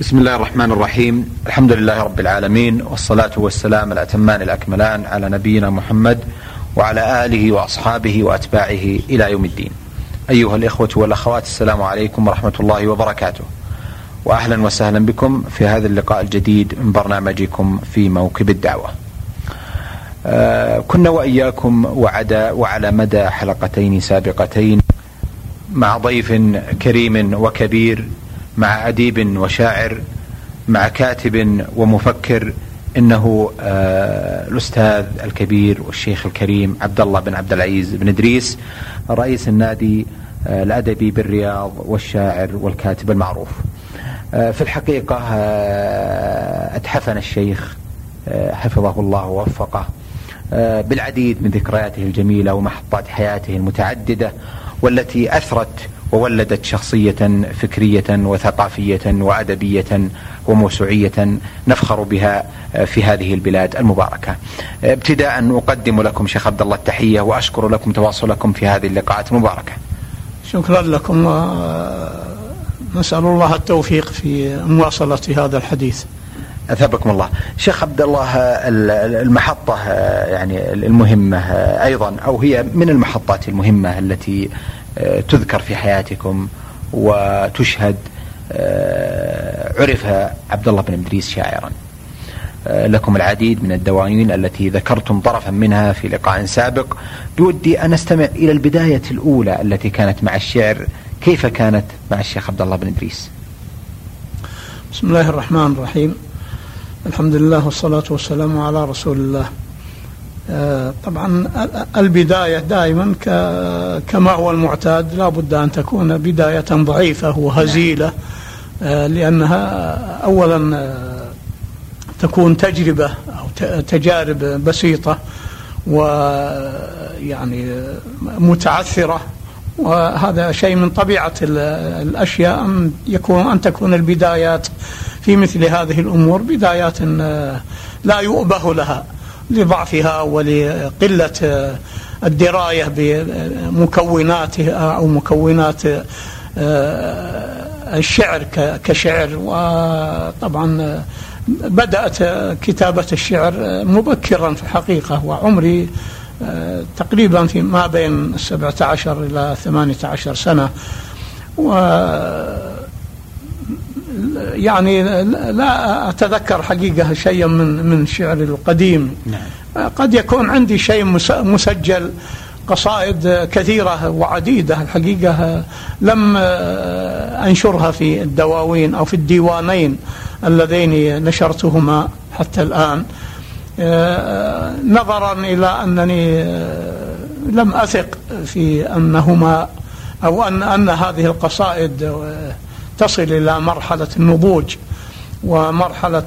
بسم الله الرحمن الرحيم. الحمد لله رب العالمين والصلاة والسلام الأتمان الأكملان على نبينا محمد وعلى آله وأصحابه وأتباعه إلى يوم الدين. أيها الإخوة والأخوات السلام عليكم ورحمة الله وبركاته. وأهلا وسهلا بكم في هذا اللقاء الجديد من برنامجكم في موكب الدعوة. آه كنا وإياكم وعدا وعلى مدى حلقتين سابقتين مع ضيف كريم وكبير مع أديب وشاعر مع كاتب ومفكر إنه آه الأستاذ الكبير والشيخ الكريم عبد الله بن عبد العزيز بن إدريس رئيس النادي آه الأدبي بالرياض والشاعر والكاتب المعروف. آه في الحقيقة اتحفنا الشيخ حفظه الله ووفقه بالعديد من ذكرياته الجميلة ومحطات حياته المتعددة والتي أثرت وولدت شخصية فكرية وثقافية وأدبية وموسوعية نفخر بها في هذه البلاد المباركة. ابتداء أقدم لكم شيخ عبد الله التحية وأشكر لكم تواصلكم في هذه اللقاءات المباركة. شكرا لكم ونسأل الله التوفيق في مواصلة هذا الحديث. أثابكم الله. شيخ عبد الله المحطة يعني المهمة أيضا أو هي من المحطات المهمة التي تذكر في حياتكم وتشهد عرف عبد الله بن إدريس شاعرا. لكم العديد من الدواوين التي ذكرتم طرفا منها في لقاء سابق بودي أن أستمع إلى البداية الأولى التي كانت مع الشعر كيف كانت مع الشيخ عبد الله بن إدريس؟ بسم الله الرحمن الرحيم الحمد لله والصلاة والسلام على رسول الله. طبعا البداية دائما كما هو المعتاد لا بد أن تكون بداية ضعيفة وهزيلة لأنها أولا تكون تجربة أو تجارب بسيطة ويعني متعثرة وهذا شيء من طبيعة الأشياء أن يكون أن تكون البدايات في مثل هذه الأمور بدايات لا يؤبه لها لضعفها ولقلة الدراية بمكوناتها أو مكونات الشعر كشعر. وطبعا بدأت كتابة الشعر مبكرا في الحقيقة. وعمري تقريبا في ما بين السبعة عشر إلى ثمانية عشر سنة. و يعني لا أتذكر حقيقة شيئا من من شعري القديم نعم. قد يكون عندي شيء مسجل قصائد كثيرة وعديدة الحقيقة لم أنشرها في الدواوين أو في الديوانين اللذين نشرتهما حتى الآن نظرا إلى أنني لم أثق في أنهما أو أن أن هذه القصائد تصل إلى مرحلة النضوج ومرحلة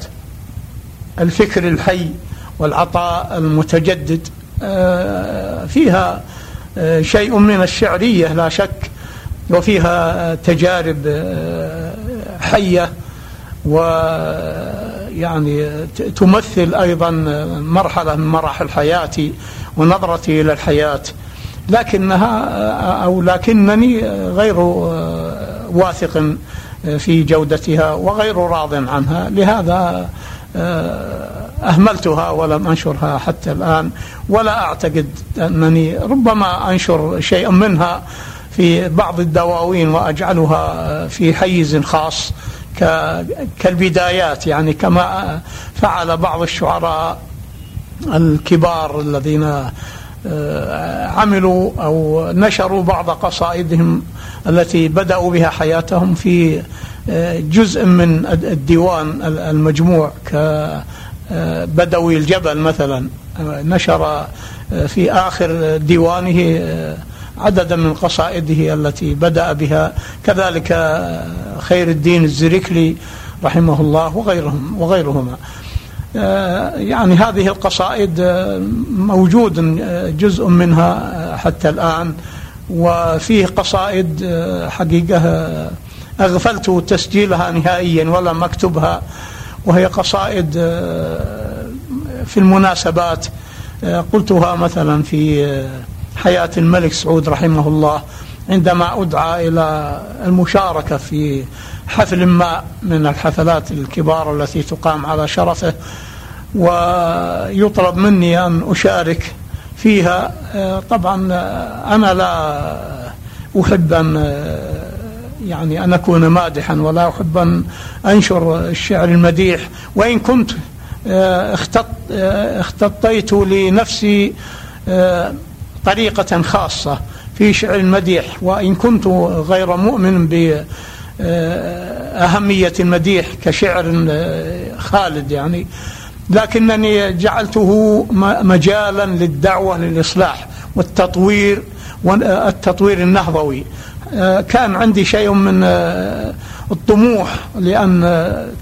الفكر الحي والعطاء المتجدد. فيها شيء من الشعرية لا شك وفيها تجارب حية ويعني تمثل أيضا مرحلة من مراحل حياتي ونظرتي إلى الحياة. لكنها أو لكنني غير واثق في جودتها وغير راض عنها. لهذا أهملتها ولم أنشرها حتى الآن ولا أعتقد أنني ربما أنشر شيئا منها في بعض الدواوين وأجعلها في حيز خاص كالبدايات. يعني كما فعل بعض الشعراء الكبار الذين عملوا أو نشروا بعض قصائدهم التي بدأوا بها حياتهم في جزء من الديوان المجموع كبدوي الجبل مثلا. نشر في آخر ديوانه عددا من قصائده التي بدأ بها. كذلك خير الدين الزركلي رحمه الله وغيرهم وغيرهما. يعني هذه القصائد موجود جزء منها حتى الآن. وفيه قصائد حقيقة أغفلت تسجيلها نهائيا ولم أكتبها وهي قصائد في المناسبات. قلتها مثلا في حياة الملك سعود رحمه الله عندما أدعى إلى المشاركة في حفل ما من الحفلات الكبار التي تقام على شرفه ويطلب مني أن أشارك فيها. طبعا أنا لا أحب أن يعني أن أكون مادحا ولا أحب أن أنشر الشعر المديح. وإن كنت اختطيت لنفسي طريقة خاصة في شعر المديح. وإن كنت غير مؤمن بأهمية المديح كشعر خالد يعني. لكنني جعلته مجالا للدعوة للإصلاح والتطوير والتطوير النهضوي. كان عندي شيء من الطموح لأن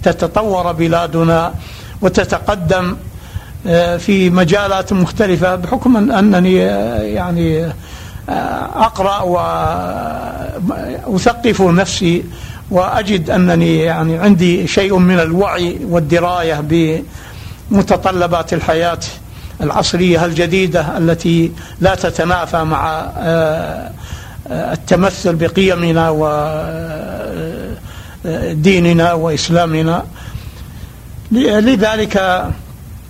تتطور بلادنا وتتقدم في مجالات مختلفة بحكم أنني يعني أقرأ وأثقف نفسي وأجد أنني يعني عندي شيء من الوعي والدراية بمتطلبات الحياة العصرية الجديدة التي لا تتنافى مع التمثل بقيمنا وديننا وإسلامنا. لذلك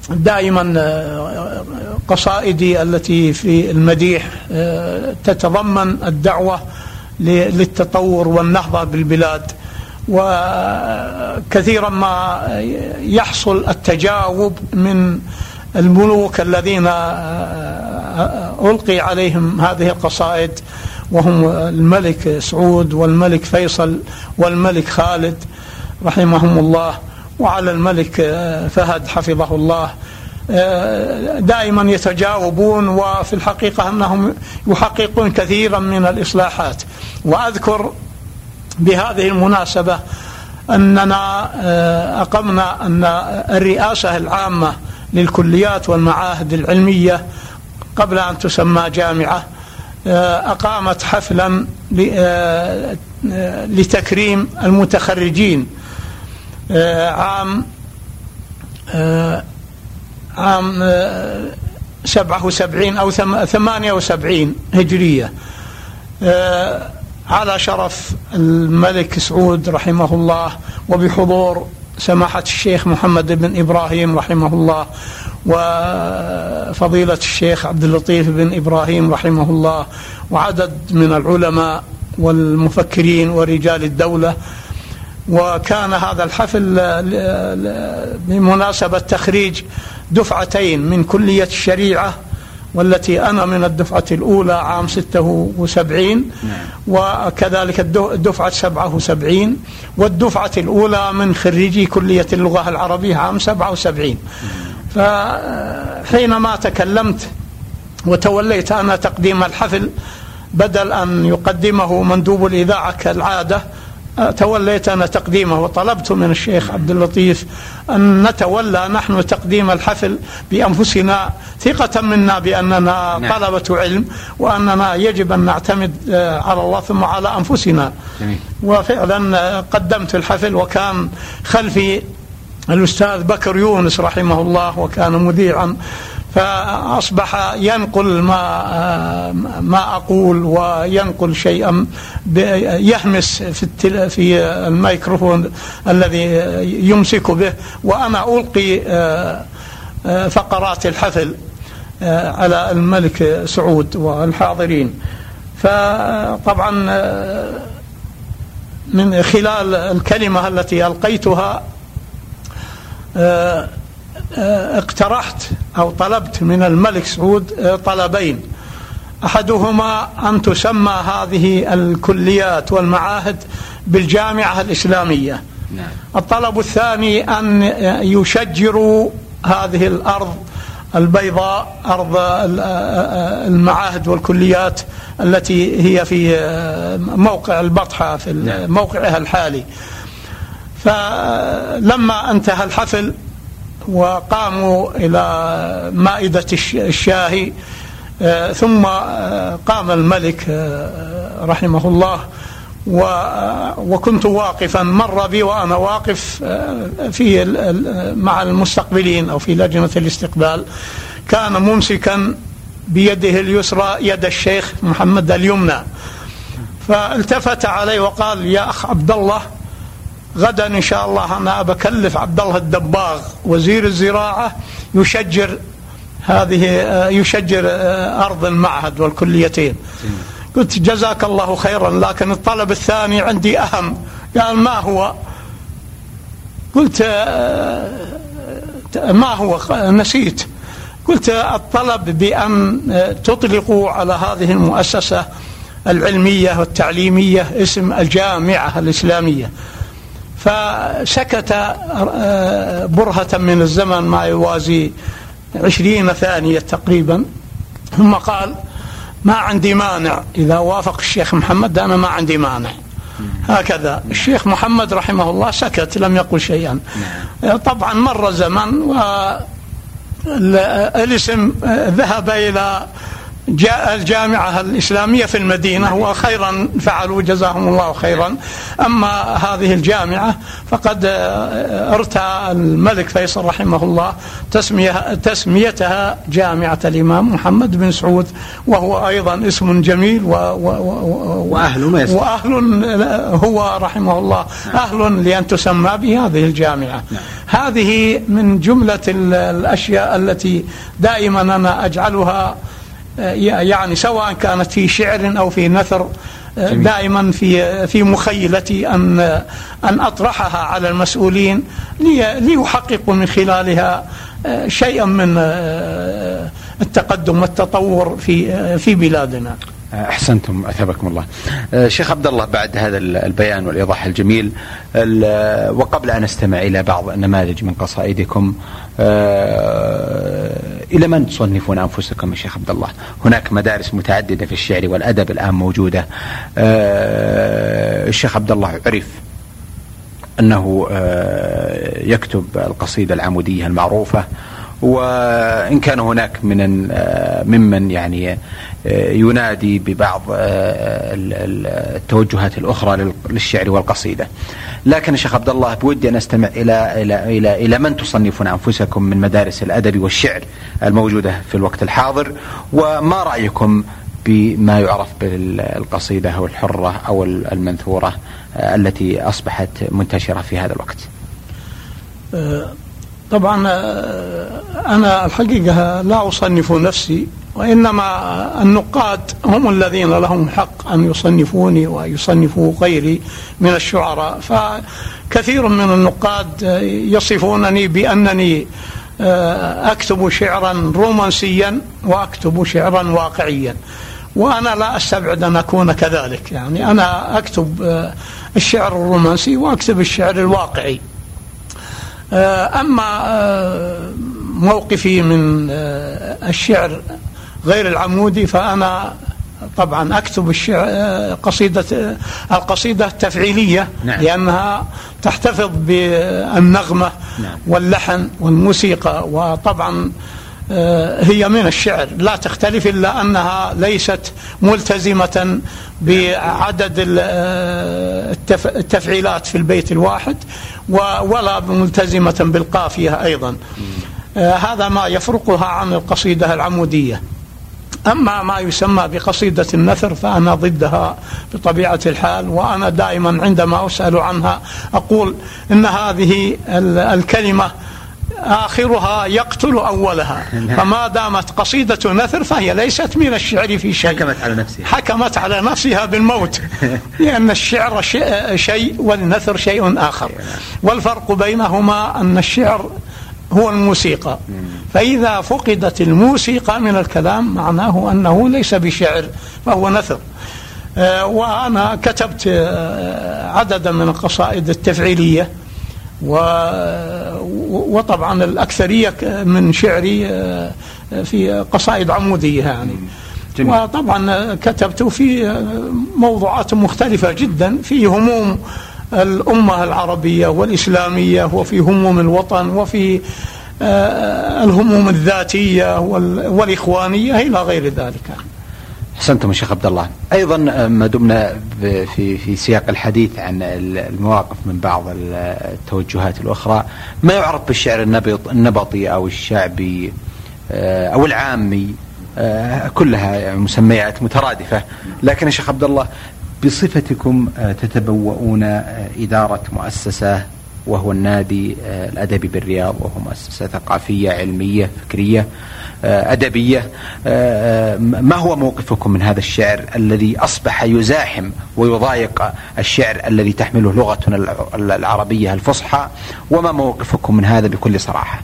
دائما آه، قصائدي التي في المديح آه، تتضمن الدعوة للتطور والنهضة بالبلاد. وكثيرا ما يحصل التجاوب من الملوك الذين آه، ألقي عليهم هذه القصائد. وهم الملك سعود والملك فيصل والملك خالد رحمهم الله وعلى الملك آه، فهد حفظه الله. آه، دائما يتجاوبون وفي الحقيقة أنهم يحققون كثيرا من الإصلاحات. وأذكر بهذه المناسبة أننا آه، أقمنا أن الرئاسة العامة للكليات والمعاهد العلمية قبل أن تسمى جامعة أقامت حفلا لتكريم المتخرجين آه، عام آه، عام آه، سبعة وسبعين أو ثمانية وسبعين هجرية. على شرف الملك سعود رحمه الله وبحضور سماحة الشيخ محمد بن إبراهيم رحمه الله وفضيلة الشيخ عبد اللطيف بن إبراهيم رحمه الله وعدد من العلماء والمفكرين ورجال الدولة. وكان هذا الحفل بمناسبة تخريج دفعتين من كلية الشريعة والتي أنا من الدفعة الأولى عام 76 نعم. وكذلك الدفعة 77 والدفعة الأولى من خريجي كلية اللغة العربية عام 77 فحينما تكلمت وتوليت أنا تقديم الحفل بدل أن يقدمه مندوب الإذاعة كالعادة توليت أنا تقديمه وطلبت من الشيخ عبد اللطيف أن نتولى نحن تقديم الحفل بأنفسنا ثقة منا بأننا نعم. طلبة علم وأننا يجب أن نعتمد آه، على الله ثم على أنفسنا جميل. وفعلا آه، قدمت الحفل وكان خلفي الأستاذ بكر يونس رحمه الله وكان مذيعا فأصبح ينقل ما ما أقول وينقل شيئا يهمس في في الميكروفون الذي يمسك به وأنا ألقي فقرات الحفل على الملك سعود والحاضرين. فطبعا من خلال الكلمة التي ألقيتها اقترحت أو طلبت من الملك سعود آه، طلبين أحدهما أن تسمى هذه الكليات والمعاهد بالجامعة الإسلامية نعم. الطلب الثاني أن يشجروا هذه الأرض البيضاء أرض آه، المعاهد والكليات التي هي في آه، موقع البطحة في نعم. موقعها الحالي فلما انتهى الحفل وقاموا إلى مائدة الشاهي آه، ثم آه، قام الملك آه، رحمه الله وكنت واقفا مر بي وأنا واقف في مع المستقبلين أو في لجنة الاستقبال. كان ممسكا بيده اليسرى يد الشيخ محمد اليمنى. فالتفت علي وقال يا أخ عبد الله غدا إن شاء الله أنا بكلف عبد الله الدباغ وزير الزراعة يشجر هذه يشجر أرض المعهد والكليتين. قلت جزاك الله خيرا لكن الطلب الثاني عندي أهم. قال ما هو؟ قلت ما هو؟ نسيت. قلت الطلب بأن تطلقوا على هذه المؤسسة العلمية والتعليمية اسم الجامعة الإسلامية. فسكت برهة من الزمن ما يوازي عشرين ثانية تقريبا. ثم قال ما عندي مانع. إذا وافق الشيخ محمد أنا ما عندي مانع. هكذا. الشيخ محمد رحمه الله سكت لم يقل شيئا. طبعا مر زمن والاسم ذهب إلى جاء الجامعة الإسلامية في المدينة وخيرا فعلوا جزاهم الله خيرا. أما هذه الجامعة فقد ارتأى الملك فيصل رحمه الله تسمية تسميتها جامعة الإمام محمد بن سعود وهو أيضا اسم جميل و و و وأهل ما وأهل هو رحمه الله. أهل لأن تسمى بهذه الجامعة. نعم. هذه من جملة الأشياء التي دائما أنا أجعلها يعني سواء كانت في شعر أو في نثر جميل. دائما في في مخيلتي أن أن أطرحها على المسؤولين ليحققوا من خلالها شيئا من التقدم والتطور في في بلادنا. أحسنتم أثابكم الله. شيخ عبد الله بعد هذا البيان والإيضاح الجميل وقبل أن أستمع إلى بعض النماذج من قصائدكم إلى من تصنفون أنفسكم يا شيخ عبد الله؟ هناك مدارس متعددة في الشعر والأدب الآن موجودة. الشيخ عبد الله عرف أنه يكتب القصيدة العمودية المعروفة وإن كان هناك من ممن يعني ينادي ببعض التوجهات الأخرى للشعر والقصيدة. لكن الشيخ عبد الله بودي أن أستمع إلى إلى إلى إلى من تصنفون أنفسكم من مدارس الأدب والشعر الموجودة في الوقت الحاضر وما رأيكم بما يعرف بالقصيدة أو الحرة أو المنثورة التي أصبحت منتشرة في هذا الوقت؟ طبعا أنا الحقيقة لا أصنف نفسي وإنما النقاد هم الذين لهم حق أن يصنفوني ويصنفوا غيري من الشعراء. فكثير من النقاد يصفونني بأنني أكتب شعرا رومانسيا وأكتب شعرا واقعيا وأنا لا أستبعد أن أكون كذلك. يعني أنا أكتب الشعر الرومانسي وأكتب الشعر الواقعي. أما موقفي من الشعر غير العمودي فأنا طبعا أكتب الشعر قصيدة القصيدة التفعيلية نعم. لأنها تحتفظ بالنغمة نعم. واللحن والموسيقى وطبعا هي من الشعر لا تختلف إلا أنها ليست ملتزمة بعدد التفعيلات في البيت الواحد ولا ملتزمة بالقافية أيضا. هذا ما يفرقها عن القصيدة العمودية. أما ما يسمى بقصيدة النثر فأنا ضدها بطبيعة الحال وأنا دائما عندما أسأل عنها أقول إن هذه الكلمة آخرها يقتل أولها. نعم. فما دامت قصيدة نثر فهي ليست من الشعر في شيء. حكمت على نفسها. حكمت على نفسها بالموت. لأن الشعر شيء والنثر شيء آخر. والفرق بينهما أن الشعر هو الموسيقى. فإذا فقدت الموسيقى من الكلام معناه أنه ليس بشعر فهو نثر. وأنا كتبت عددا من القصائد التفعيلية. وطبعا الأكثرية من شعري في قصائد عمودية يعني. جميل. وطبعا كتبت في موضوعات مختلفة جدا في هموم الأمة العربية والإسلامية وفي هموم الوطن وفي الهموم الذاتية والإخوانية إلى غير ذلك. أحسنتم الشيخ عبد الله. أيضا ما دمنا في في سياق الحديث عن المواقف من بعض التوجهات الأخرى. ما يعرف بالشعر النبطي أو الشعبي أو العامي كلها مسميات مترادفة. لكن الشيخ عبد الله بصفتكم تتبوؤون إدارة مؤسسة وهو النادي الأدبي بالرياض وهو مؤسسة ثقافية علمية فكرية. أدبية. ما هو موقفكم من هذا الشعر الذي أصبح يزاحم ويضايق الشعر الذي تحمله لغتنا العربية الفصحى؟ وما موقفكم من هذا بكل صراحة؟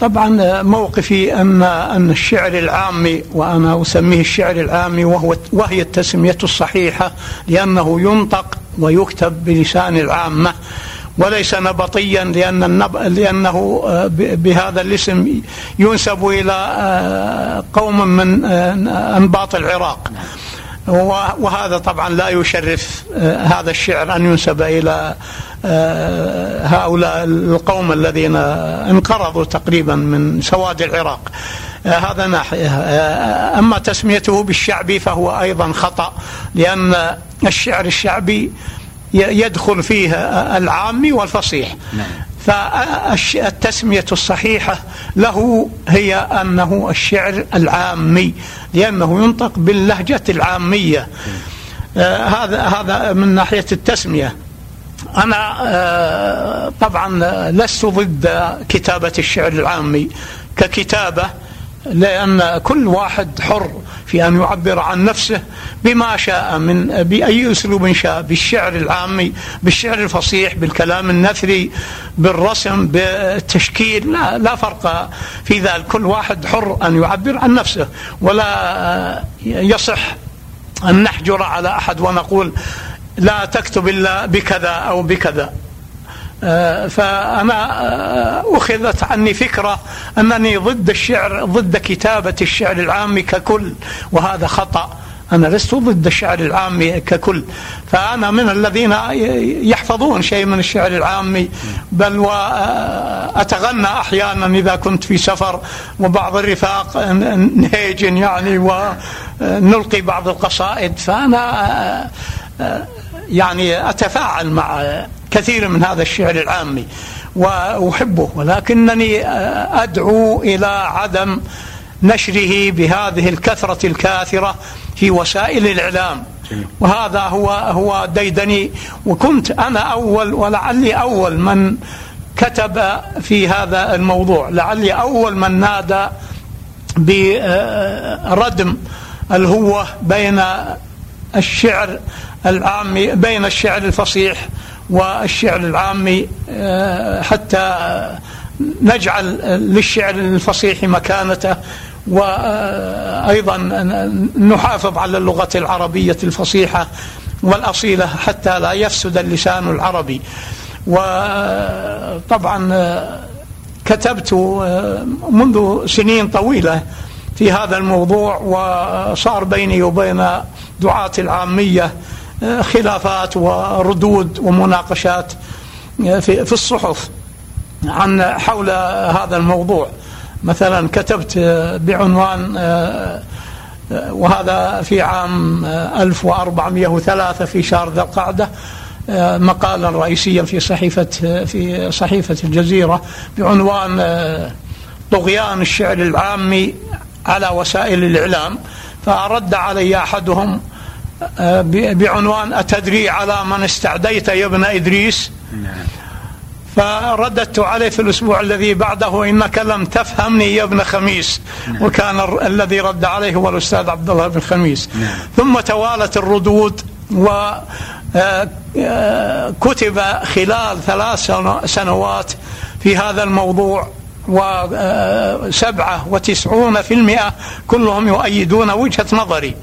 طبعا موقفي أن أن الشعر العامي وأنا أسميه الشعر العامي وهو وهي التسمية الصحيحة لأنه ينطق ويكتب بلسان العامة. وليس نبطيا لأن النب... لأنه آه، بهذا الاسم ينسب إلى آه، قوم من آه، أنباط العراق. وهذا طبعا لا يشرف هذا الشعر أن ينسب إلى هؤلاء القوم الذين انقرضوا تقريبا من سواد العراق. هذا ناحية. أما تسميته بالشعبي فهو أيضا خطأ لأن الشعر الشعبي يدخل فيه العامي والفصيح. نعم. فالتسمية الصحيحة له هي أنه الشعر العامي لأنه ينطق باللهجة العامية. آه هذا هذا من ناحية التسمية. أنا آه طبعا لست ضد كتابة الشعر العامي ككتابة لأن كل واحد حر في أن يعبر عن نفسه بما شاء من بأي أسلوب شاء بالشعر العامي بالشعر الفصيح بالكلام النثري بالرسم بالتشكيل. لا, لا فرق في ذلك. كل واحد حر أن يعبر عن نفسه. ولا يصح أن نحجر على أحد ونقول لا تكتب إلا بكذا أو بكذا. فأنا آه، أخذت عني فكرة أنني ضد الشعر ضد كتابة الشعر العامي ككل وهذا خطأ. أنا لست ضد الشعر العامي ككل. فأنا من الذين يحفظون شيء من الشعر العامي بل وأتغنى أحيانا إذا كنت في سفر وبعض الرفاق نهيج يعني ونلقي بعض القصائد. فأنا آه، يعني أتفاعل مع كثير من هذا الشعر العامي وأحبه ولكنني أدعو إلى عدم نشره بهذه الكثرة الكاثرة في وسائل الإعلام. وهذا هو هو ديدني. وكنت أنا أول ولعلي أول من كتب في هذا الموضوع. لعلي أول من نادى بردم الهوة بين الشعر العامي بين الشعر الفصيح والشعر العامي آه، حتى نجعل للشعر الفصيح مكانته وأيضا نحافظ على اللغة العربية الفصيحة والأصيلة حتى لا يفسد اللسان العربي. وطبعا آه، كتبت آه، منذ سنين طويلة في هذا الموضوع وصار بيني وبين دعاة العامية خلافات وردود ومناقشات في في الصحف عن حول هذا الموضوع. مثلا كتبت بعنوان وهذا في عام 1403 في شهر ذي القعدة مقالا رئيسيا في صحيفة في صحيفة الجزيرة بعنوان طغيان الشعر العامي على وسائل الإعلام. فرد علي أحدهم آه، بعنوان أتدري على من استعديت يا ابن إدريس نعم. فرددت عليه في الأسبوع الذي بعده إنك لم تفهمني يا ابن خميس نعم. وكان الذي رد عليه هو الأستاذ عبد الله بن خميس نعم. ثم توالت الردود و آه، آه، كتب خلال ثلاث سنوات في هذا الموضوع وسبعة وتسعون في المئة كلهم يؤيدون وجهة نظري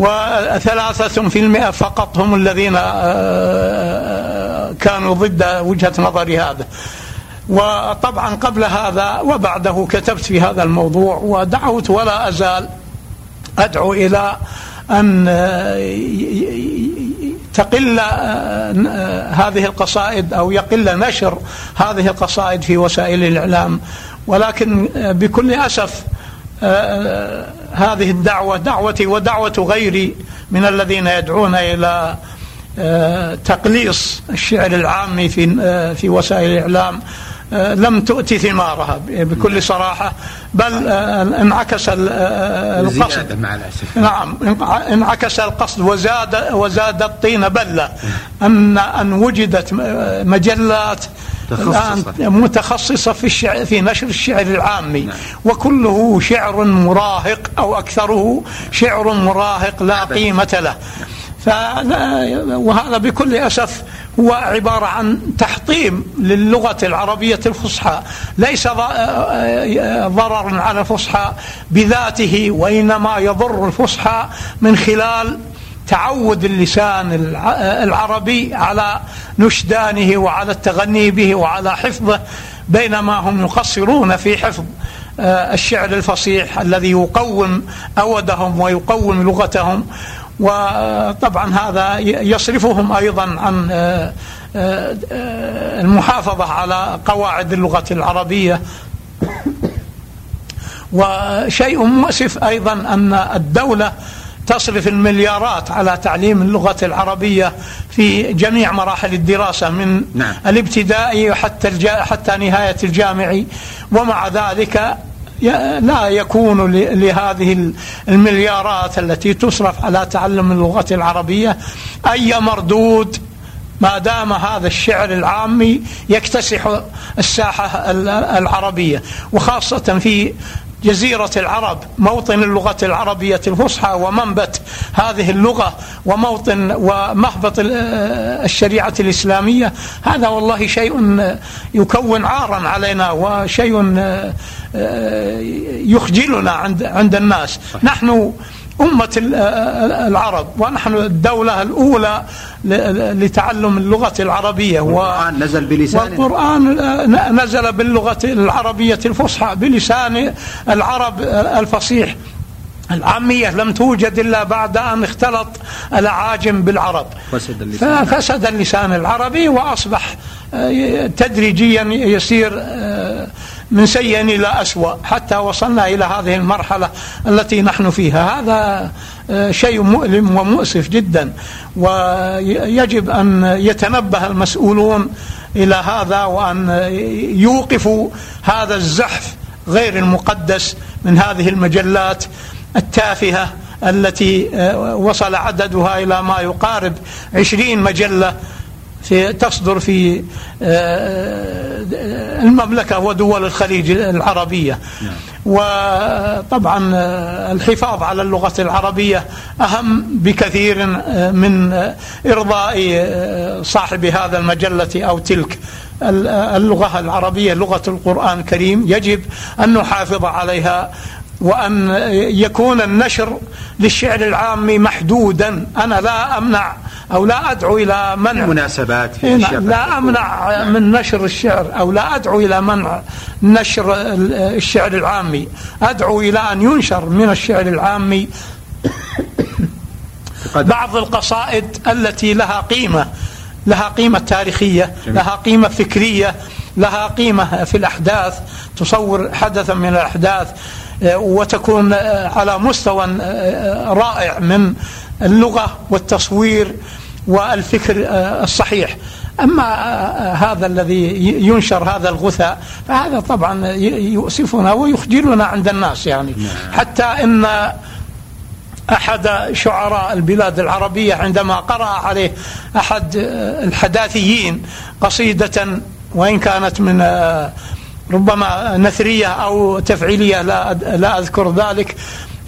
وثلاثة في المئة فقط هم الذين آه، آه، كانوا ضد وجهة نظري هذا. وطبعا قبل هذا وبعده كتبت في هذا الموضوع ودعوت ولا أزال أدعو إلى أن آه، تقل هذه القصائد أو يقل نشر هذه القصائد في وسائل الإعلام. ولكن بكل أسف هذه الدعوة دعوتي ودعوة غيري من الذين يدعون إلى آه، تقليص الشعر العامي في آه، في وسائل الإعلام. لم تؤتي ثمارها بكل صراحة بل انعكس القصد. مع الأسف. نعم انعكس القصد وزاد وزاد الطين بلة. أن أن وجدت مجلات متخصصة. متخصصة في الشعر في نشر الشعر العامي نعم. وكله شعر مراهق أو أكثره شعر مراهق لا قيمة له وهذا بكل أسف هو عبارة عن تحطيم للغة العربية الفصحى ليس ضرر على الفصحى بذاته وإنما يضر الفصحى من خلال تعود اللسان العربي على نشدانه وعلى التغني به وعلى حفظه بينما هم يقصرون في حفظ آه، الشعر الفصيح الذي يقوم أودهم ويقوم لغتهم. وطبعا هذا يصرفهم أيضا عن آه، آه، المحافظة على قواعد اللغة العربية. وشيء مؤسف أيضا أن الدولة تصرف المليارات على تعليم اللغة العربية في جميع مراحل الدراسة من نعم. الابتدائي حتى حتى نهاية الجامعي. ومع ذلك لا يكون لهذه المليارات التي تصرف على تعلم اللغة العربية أي مردود. ما دام هذا الشعر العامي يكتسح الساحة العربية. وخاصة في جزيرة العرب موطن اللغة العربية الفصحى ومنبت هذه اللغة وموطن ومهبط الشريعة الإسلامية. هذا والله شيء يكون عارا علينا وشيء يخجلنا عند عند الناس. نحن أمة العرب ونحن الدولة الأولى لتعلم اللغة العربية والقرآن نزل بلسان والقرآن نزل باللغة العربية الفصحى بلسان العرب الفصيح. العامية لم توجد إلا بعد أن اختلط الأعاجم بالعرب. فسد اللسان, فسد اللسان العربي وأصبح تدريجيا يسير من سيء إلى أسوأ حتى وصلنا إلى هذه المرحلة التي نحن فيها. هذا آه، شيء مؤلم ومؤسف جدا. ويجب أن يتنبه المسؤولون إلى هذا وأن يوقفوا هذا الزحف غير المقدس من هذه المجلات التافهة التي آه، وصل عددها إلى ما يقارب عشرين مجلة في تصدر في آه، المملكة ودول الخليج العربية. نعم. وطبعا آه، الحفاظ على اللغة العربية أهم بكثير آه، من إرضاء صاحب هذا المجلة أو تلك اللغة العربية لغة القرآن الكريم. يجب أن نحافظ عليها. وأن يكون النشر للشعر العامي محدودا. أنا لا أمنع أو لا أدعو إلى منع. مناسبات لا أمنع من نشر الشعر أو لا أدعو إلى منع نشر الشعر العامي. أدعو إلى أن ينشر من الشعر العامي بعض القصائد التي لها قيمة لها قيمة تاريخية لها قيمة فكرية لها قيمة في الأحداث. تصور حدثا من الأحداث وتكون على مستوى رائع من اللغة والتصوير والفكر الصحيح أما هذا الذي ينشر هذا الغثاء فهذا طبعا يؤسفنا ويخجلنا عند الناس يعني نعم. حتى إن أحد شعراء البلاد العربية عندما قرأ عليه أحد الحداثيين قصيدة وإن كانت من ربما نثرية أو تفعيلية لا, لا أذكر ذلك.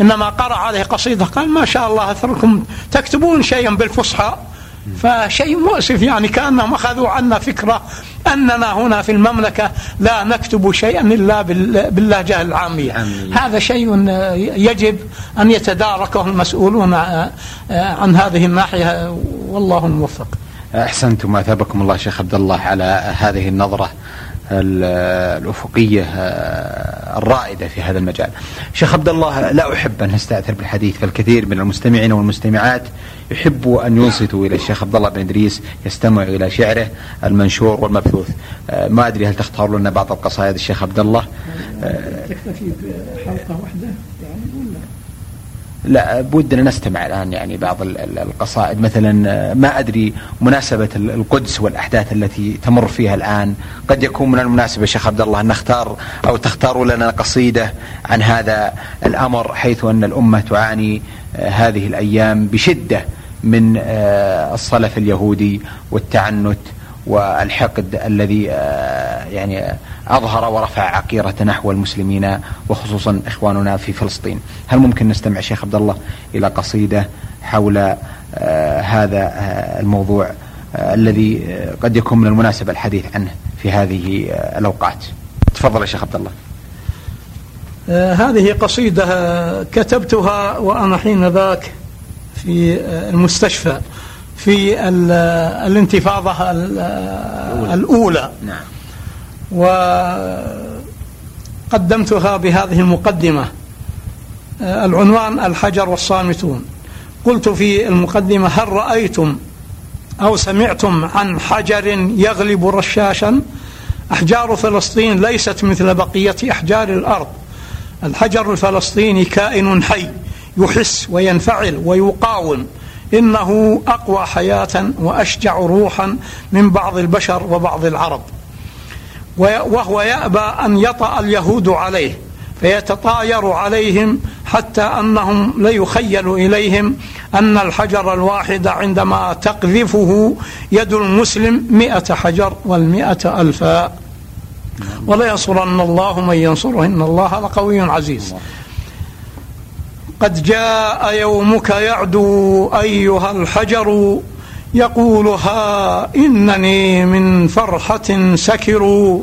إنما قرأ عليه قصيدة قال ما شاء الله أثركم تكتبون شيئا بالفصحى. فشيء مؤسف يعني كأنهم أخذوا عنا فكرة أننا هنا في المملكة لا نكتب شيئا إلا باللهجة العامية. هذا شيء يجب أن يتداركه المسؤولون عن هذه الناحية. والله الموفق أحسنتم وأثابكم الله شيخ عبد الله على هذه النظرة. الأفقية آه، الرائدة في هذا المجال. شيخ عبد الله لا أحب أن أستأثر بالحديث فالكثير من المستمعين والمستمعات يحبوا أن ينصتوا إلى الشيخ عبد الله بن إدريس يستمعوا إلى شعره المنشور والمبثوث. آه، ما أدري هل تختار لنا بعض القصائد الشيخ عبد الله؟ تكتفي بحلقة واحدة؟ لا بودنا نستمع الآن يعني بعض القصائد. مثلا ما أدري مناسبة القدس والأحداث التي تمر فيها الآن. قد يكون من المناسبة شيخ عبد الله أن نختار أو تختاروا لنا قصيدة عن هذا الأمر حيث أن الأمة تعاني هذه الأيام بشدة من الصلف اليهودي والتعنت والحقد الذي يعني أظهر ورفع عقيرة نحو المسلمين وخصوصا إخواننا في فلسطين. هل ممكن نستمع شيخ عبد الله إلى قصيدة حول آه، هذا آه، الموضوع آه، الذي قد يكون من المناسبة الحديث عنه في هذه الأوقات؟ تفضل يا شيخ عبد الله. هذه قصيدة كتبتها وأنا حين ذاك في المستشفى. في الانتفاضة الأولى. نعم. وقدمتها بهذه المقدمة. آه، العنوان الحجر والصامتون. قلت في المقدمة هل رأيتم أو سمعتم عن حجر يغلب رشاشا؟ أحجار فلسطين ليست مثل بقية أحجار الأرض. الحجر الفلسطيني كائن حي يحس وينفعل ويقاوم. إنه أقوى حياة وأشجع روحا من بعض البشر وبعض العرب. وهو يأبى أن يطأ اليهود عليه فيتطاير عليهم حتى أنهم ليخيل إليهم أن الحجر الواحد عندما تقذفه يد المسلم مئة حجر والمئة ألفا ولينصرن الله من ينصره إن الله لقوي عزيز. قد جاء يومك يعدو أيها الحجر يقولها إنني من فرحة سكر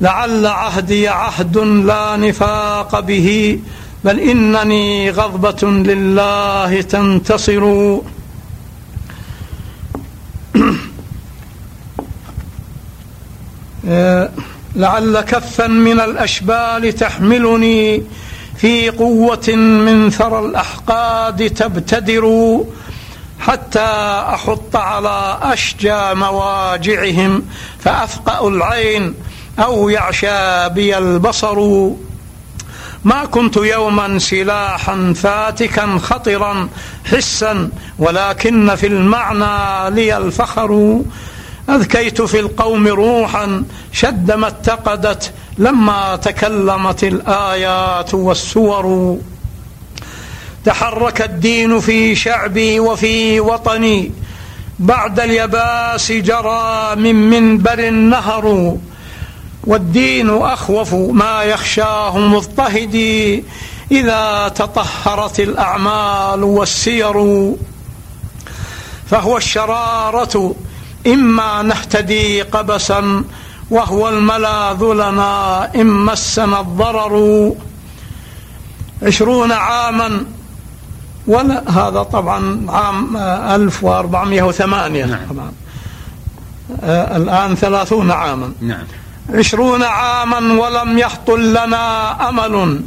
لعل عهدي عهد لا نفاق به بل إنني غضبة لله تنتصر. لعل كفا من الأشبال تحملني في قوة من ثرى الأحقاد تبتدر حتى أحط على أشجى مواجعهم فأفقأ العين أو يعشى بي البصر. ما كنت يوما سلاحا فاتكا خطرا حسا ولكن في المعنى لي الفخر. أذكيت في القوم روحا شد ما اتقدت لما تكلمت الآيات والسور. تحرك الدين في شعبي وفي وطني بعد اليباس جرى من منبر النهر. والدين أخوف ما يخشاه مضطهدي إذا تطهرت الأعمال والسير. فهو الشرارة إما نهتدي قبسا وهو الملاذ لنا إن مسنا الضرر عشرون عاما. ولا هذا طبعا عام 1408 نعم. طبعا. آه الآن ثلاثون عاما. نعم. عشرون عاما ولم يحطل لنا أمل.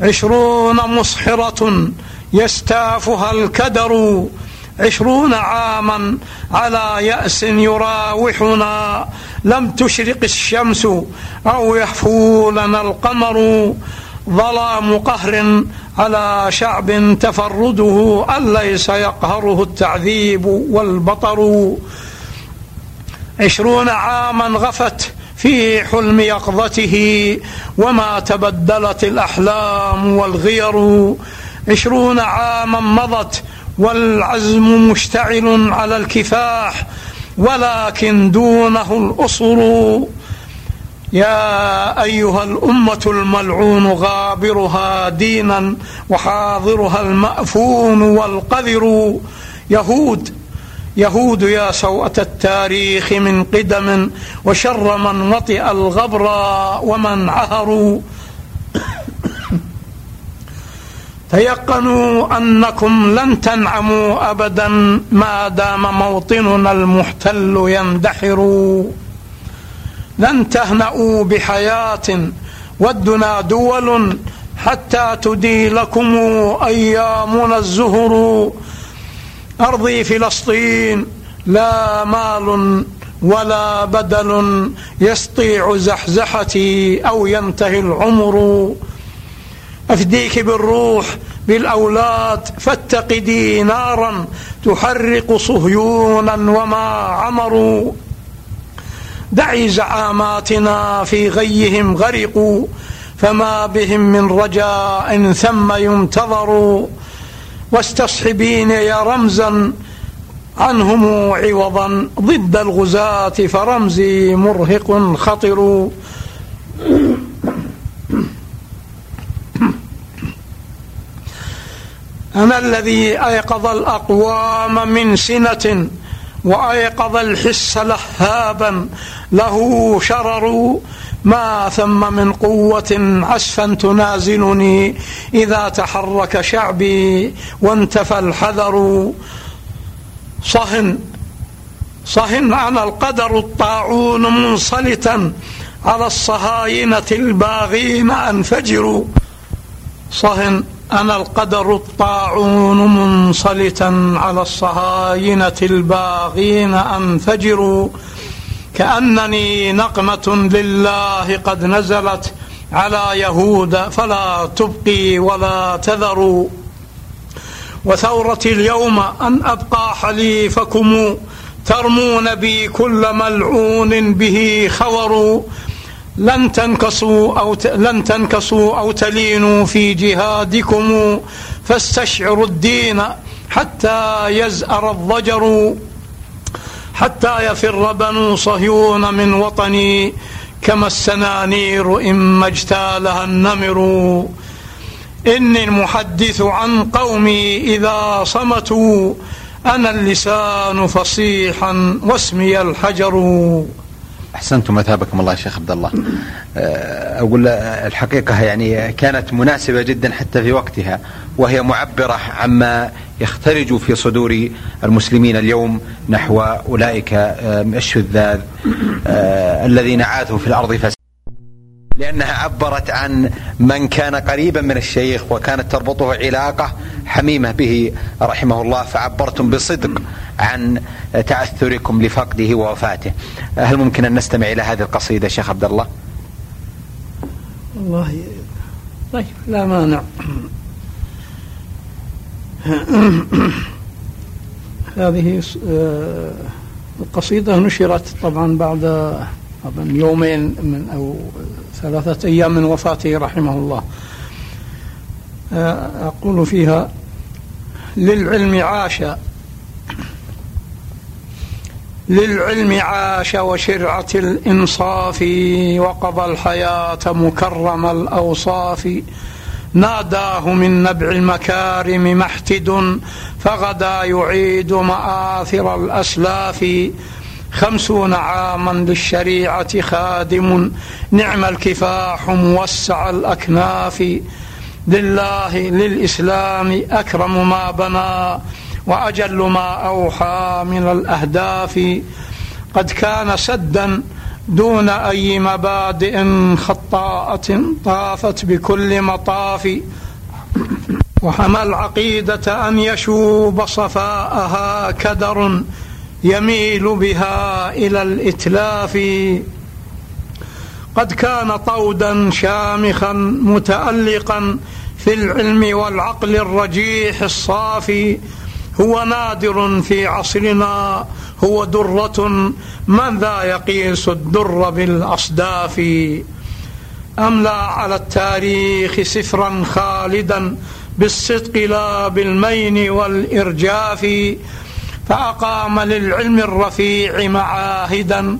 عشرون مصحرة يستافها الكدر. عشرون عاما على يأس يراوحنا. لم تشرق الشمس أو يحفو لنا القمر. ظلام قهر على شعب تفرده. أن ليس يقهره التعذيب والبطر. عشرون عاما غفت في حلم يقظته. وما تبدلت الأحلام والغير. عشرون عاما مضت والعزم مشتعل على الكفاح ولكن دونه الأصل يا أيها الأمة الملعون غابرها دينا وحاضرها المأفون والقذر. يهود يهود يا سوءة التاريخ من قدم وشر من وطئ الغبر ومن عهروا. تيقنوا أنكم لن تنعموا أبدا ما دام موطننا المحتل يندحر. لن تهنأوا بحياة ودنا دول حتى تدي لكم أيامنا الزهر. أرضي فلسطين لا مال ولا بدل يستطيع زحزحتي أو ينتهي العمر. أفديك بالروح بالأولاد. فاتقدي نارا تحرق صهيونا وما عمروا. دعي زعاماتنا في غيهم غرقوا فما بهم من رجاء ثم ينتظر واستصحبين يا رمزا عنهم عوضا ضد الغزاة فرمزي مرهق خطر. أنا الذي أيقظ الأقوام من سنة وأيقظ الحس لهابا. له شرر ما ثم من قوة عسفا تنازلني. إذا تحرك شعبي وانتفى الحذر. صهن صهن أنا القدر الطاعون منصلتا على الصهاينة الباغين أنفجروا صهن أنا القدر الطاعون منصلتا على الصهاينة الباغين أنفجروا كأنني نقمة لله قد نزلت على يهود فلا تبقي ولا تذر وثورتي اليوم أن أبقى حليفكم ترمون بي كل ملعون به خور لن تنكصوا أو ت... لن تنكصوا أو تلينوا في جهادكم. فاستشعروا الدين حتى يزأر الضجر حتى يفر بنو صهيون من وطني. كما السنانير إما اجتالها النمر. إني المحدث عن قومي إذا صمتوا أنا اللسان فصيحا واسمي الحجر. أحسنتم اثابكم الله شيخ عبد الله. أه، أقول الحقيقة يعني كانت مناسبة جدا حتى في وقتها وهي معبرة عما يخترج في صدور المسلمين اليوم نحو أولئك أه، الشذاذ أه، الذين عاثوا في الأرض فساد لأنها عبرت عن من كان قريبا من الشيخ وكانت تربطه علاقة حميمة به رحمه الله فعبرتم بصدق عن تعثركم لفقده ووفاته. هل ممكن أن نستمع إلى هذه القصيدة شيخ عبد الله؟ والله طيب لا مانع. هذه آه، القصيدة نشرت طبعا بعد أظن يومين من أو ثلاثة أيام من وفاته رحمه الله. آه، أقول فيها للعلم عاش. للعلم عاش وشرعة الإنصاف وقضى الحياة مكرم الأوصاف. ناداه من نبع المكارم محتد فغدا يعيد مآثر الأسلاف. خمسون عاما للشريعة خادم. نعم الكفاح موسع الأكناف. لله للإسلام أكرم ما بنى وأجل ما أوحى من الأهداف. قد كان سدا دون أي مبادئ خطاءة طافت بكل مطاف. وحمى العقيدة أن يشوب صفاءها كدر. يميل بها إلى الإتلاف. قد كان طودا شامخا متألقا في العلم والعقل الرجيح الصافي. هو نادر في عصرنا هو درة من ذا يقيس الدر بالأصداف؟ أملى على التاريخ سفرا خالدا بالصدق لا بالمين والإرجاف؟ فأقام للعلم الرفيع معاهدا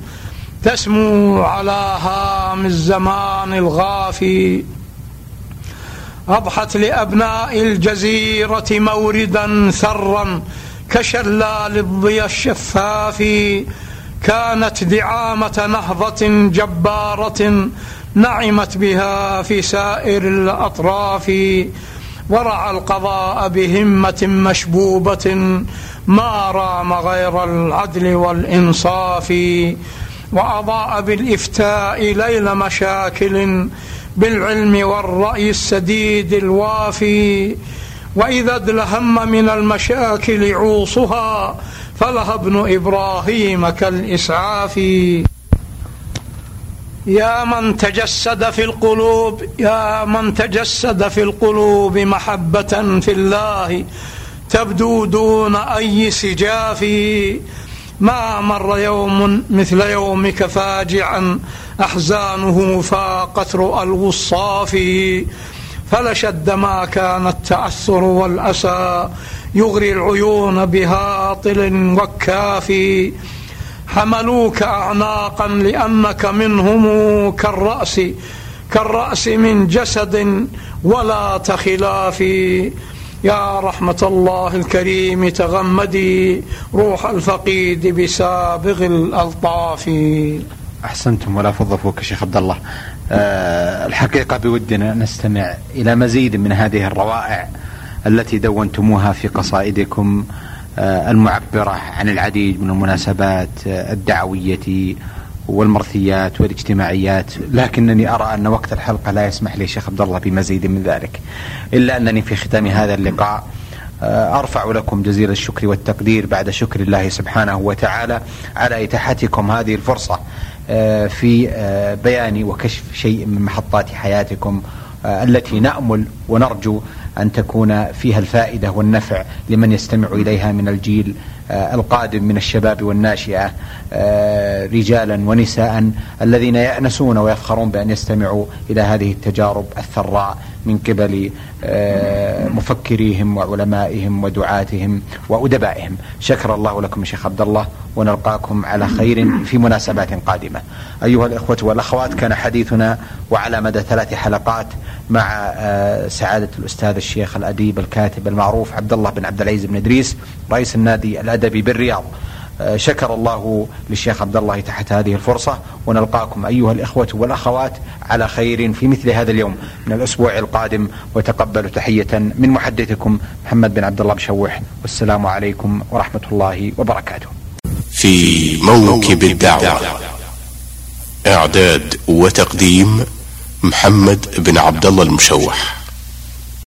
تسمو على هام الزمان الغافي. أضحت لأبناء الجزيرة موردا ثرا كشلال الضيا الشفاف كانت دعامة نهضة جبارة نعمت بها في سائر الأطراف. ورعى القضاء بهمة مشبوبة ما رام غير العدل والإنصاف وأضاء بالإفتاء ليل مشاكل بالعلم والرأي السديد الوافي. وإذا ادلهم من المشاكل عوصها فلها ابن إبراهيم كالإسعاف. يا من تجسد في القلوب يا من تجسد في القلوب محبة في الله تبدو دون أي سجاف. ما مر يوم مثل يومك فاجعا أحزانه فاقت رؤى الوصاف. فلشد ما كان التعثر والأسى يغري العيون بهاطل وكاف حملوك أعناقا لأنك منهم كالرأس كالرأس من جسد ولا تخلاف. يا رحمة الله الكريم تغمدي روح الفقيد بسابغ الألطاف. أحسنتم ولا فض فوك شيخ عبد الله. أه الحقيقة بودنا نستمع إلى مزيد من هذه الروائع التي دونتموها في قصائدكم. المعبرة عن العديد من المناسبات أه الدعوية والمرثيات والاجتماعيات. لكنني أرى أن وقت الحلقة لا يسمح لي شيخ عبد الله بمزيد من ذلك إلا أنني في ختام هذا اللقاء آه، أرفع لكم جزيل الشكر والتقدير بعد شكر الله سبحانه وتعالى على إتاحتكم هذه الفرصة آه، في آه، بيان وكشف شيء من محطات حياتكم التي نأمل ونرجو أن تكون فيها الفائدة والنفع لمن يستمع إليها من الجيل آه، القادم من الشباب والناشئة آه، رجالا ونساء الذين يأنسون ويفخرون بأن يستمعوا إلى هذه التجارب الثراء. من قبل آه، مفكريهم وعلمائهم ودعاتهم وأدبائهم. شكر الله لكم شيخ عبد الله ونلقاكم على خير في مناسبات قادمة. أيها الإخوة والأخوات كان حديثنا وعلى مدى ثلاث حلقات مع سعادة الأستاذ الشيخ الأديب الكاتب المعروف عبد الله بن عبد العزيز بن إدريس رئيس النادي الأدبي بالرياض. آه، شكر الله للشيخ عبد الله تحت هذه الفرصة. ونلقاكم أيها الإخوة والأخوات على خير في مثل هذا اليوم. من الأسبوع القادم وتقبلوا تحية من محدثكم محمد بن عبد الله بشوح. والسلام عليكم ورحمة الله وبركاته. في موكب الدعوة إعداد وتقديم محمد بن عبد الله المشوح.